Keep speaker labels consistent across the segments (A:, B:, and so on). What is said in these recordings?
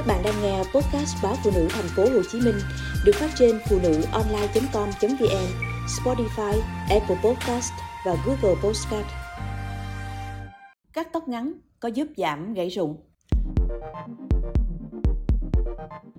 A: Các bạn đang nghe podcast báo phụ nữ thành phố Hồ Chí Minh được phát trên phụ nữ online.com.vn, Spotify, Apple Podcast và Google Podcast. Cắt tóc ngắn có giúp giảm gãy rụng.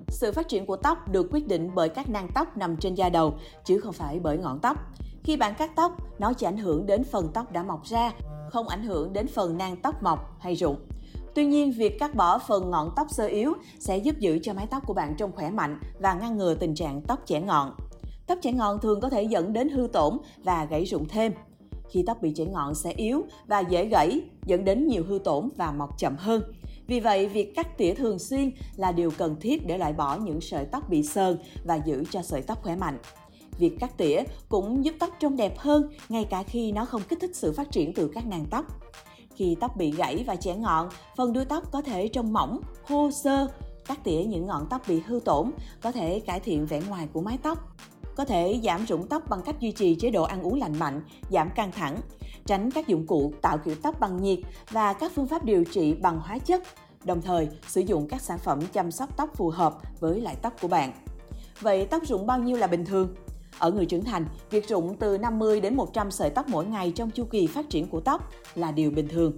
A: Sự phát triển của tóc được quyết định bởi các nang tóc nằm trên da đầu chứ không phải bởi ngọn tóc. Khi bạn cắt tóc, nó chỉ ảnh hưởng đến phần tóc đã mọc ra, không ảnh hưởng đến phần nang tóc mọc hay rụng. Tuy nhiên, việc cắt bỏ phần ngọn tóc sơ yếu sẽ giúp giữ cho mái tóc của bạn trông khỏe mạnh và ngăn ngừa tình trạng tóc chẻ ngọn. Tóc chẻ ngọn thường có thể dẫn đến hư tổn và gãy rụng thêm. Khi tóc bị chẻ ngọn sẽ yếu và dễ gãy, dẫn đến nhiều hư tổn và mọc chậm hơn. Vì vậy, việc cắt tỉa thường xuyên là điều cần thiết để loại bỏ những sợi tóc bị sờn và giữ cho sợi tóc khỏe mạnh. Việc cắt tỉa cũng giúp tóc trông đẹp hơn ngay cả khi nó không kích thích sự phát triển từ các nang tóc. Khi tóc bị gãy và chẻ ngọn, phần đuôi tóc có thể trông mỏng, khô sơ. Cắt tỉa những ngọn tóc bị hư tổn có thể cải thiện vẻ ngoài của mái tóc. Có thể giảm rụng tóc bằng cách duy trì chế độ ăn uống lành mạnh, giảm căng thẳng, tránh các dụng cụ tạo kiểu tóc bằng nhiệt và các phương pháp điều trị bằng hóa chất, đồng thời sử dụng các sản phẩm chăm sóc tóc phù hợp với loại tóc của bạn. Vậy tóc rụng bao nhiêu là bình thường? Ở người trưởng thành, việc rụng từ 50 đến 100 sợi tóc mỗi ngày trong chu kỳ phát triển của tóc là điều bình thường.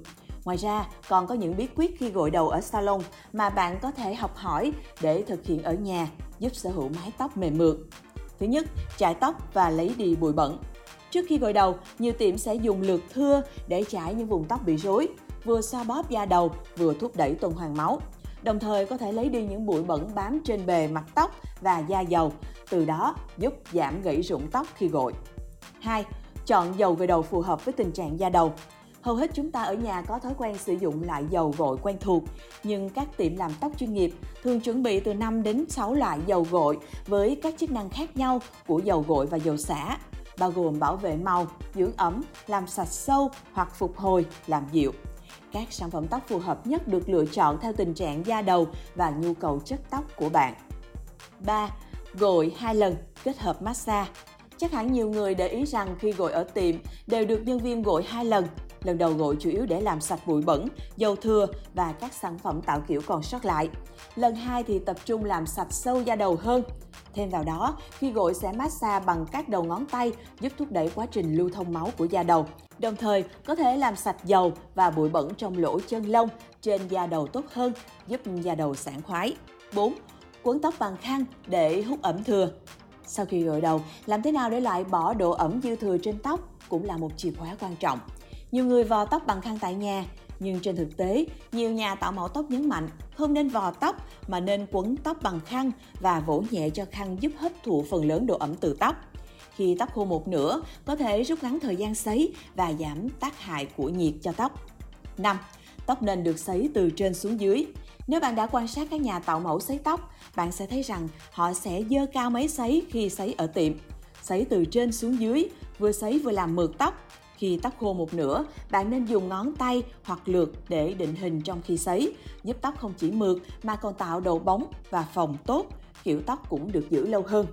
A: Ngoài ra, còn có những bí quyết khi gội đầu ở salon mà bạn có thể học hỏi để thực hiện ở nhà, giúp sở hữu mái tóc mềm mượt. Thứ nhất, chải tóc và lấy đi bụi bẩn. Trước khi gội đầu, nhiều tiệm sẽ dùng lược thưa để chải những vùng tóc bị rối, vừa xoa bóp da đầu, vừa thúc đẩy tuần hoàn máu. Đồng thời có thể lấy đi những bụi bẩn bám trên bề mặt tóc và da dầu, từ đó giúp giảm gãy rụng tóc khi gội. 2. Chọn dầu gội đầu phù hợp với tình trạng da đầu. Hầu hết chúng ta ở nhà có thói quen sử dụng loại dầu gội quen thuộc, nhưng các tiệm làm tóc chuyên nghiệp thường chuẩn bị từ 5 đến 6 loại dầu gội với các chức năng khác nhau của dầu gội và dầu xả, bao gồm bảo vệ màu, dưỡng ẩm, làm sạch sâu hoặc phục hồi, làm dịu. Các sản phẩm tóc phù hợp nhất được lựa chọn theo tình trạng da đầu và nhu cầu chất tóc của bạn. 3. Gội hai lần kết hợp massage. Chắc hẳn nhiều người để ý rằng khi gội ở tiệm đều được nhân viên gội hai lần. Lần đầu gội chủ yếu để làm sạch bụi bẩn, dầu thừa và các sản phẩm tạo kiểu còn sót lại. Lần hai thì tập trung làm sạch sâu da đầu hơn. Thêm vào đó, khi gội sẽ massage bằng các đầu ngón tay giúp thúc đẩy quá trình lưu thông máu của da đầu. Đồng thời, có thể làm sạch dầu và bụi bẩn trong lỗ chân lông trên da đầu tốt hơn, giúp da đầu sảng khoái. 4. Quấn tóc bằng khăn để hút ẩm thừa. Sau khi gội đầu, làm thế nào để loại bỏ độ ẩm dư thừa trên tóc cũng là một chìa khóa quan trọng. Nhiều người vò tóc bằng khăn tại nhà, nhưng trên thực tế, nhiều nhà tạo mẫu tóc nhấn mạnh không nên vò tóc mà nên quấn tóc bằng khăn và vỗ nhẹ cho khăn giúp hấp thụ phần lớn độ ẩm từ tóc. Khi tóc khô một nửa, có thể rút ngắn thời gian sấy và giảm tác hại của nhiệt cho tóc. 5. Tóc nên được sấy từ trên xuống dưới. Nếu bạn đã quan sát các nhà tạo mẫu sấy tóc, bạn sẽ thấy rằng họ sẽ dơ cao máy sấy khi sấy ở tiệm. Sấy từ trên xuống dưới, vừa sấy vừa làm mượt tóc. Khi tóc khô một nửa, bạn nên dùng ngón tay hoặc lược để định hình trong khi sấy, giúp tóc không chỉ mượt mà còn tạo độ bóng và phòng tốt, kiểu tóc cũng được giữ lâu hơn.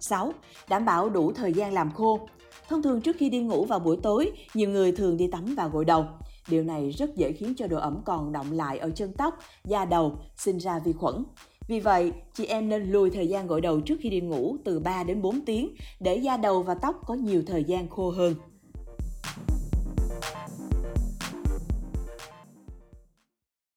A: 6. Đảm bảo đủ thời gian làm khô. Thông thường trước khi đi ngủ vào buổi tối, nhiều người thường đi tắm và gội đầu. Điều này rất dễ khiến cho độ ẩm còn động lại ở chân tóc, da đầu, sinh ra vi khuẩn. Vì vậy, chị em nên lùi thời gian gội đầu trước khi đi ngủ từ 3 đến 4 tiếng để da đầu và tóc có nhiều thời gian khô hơn.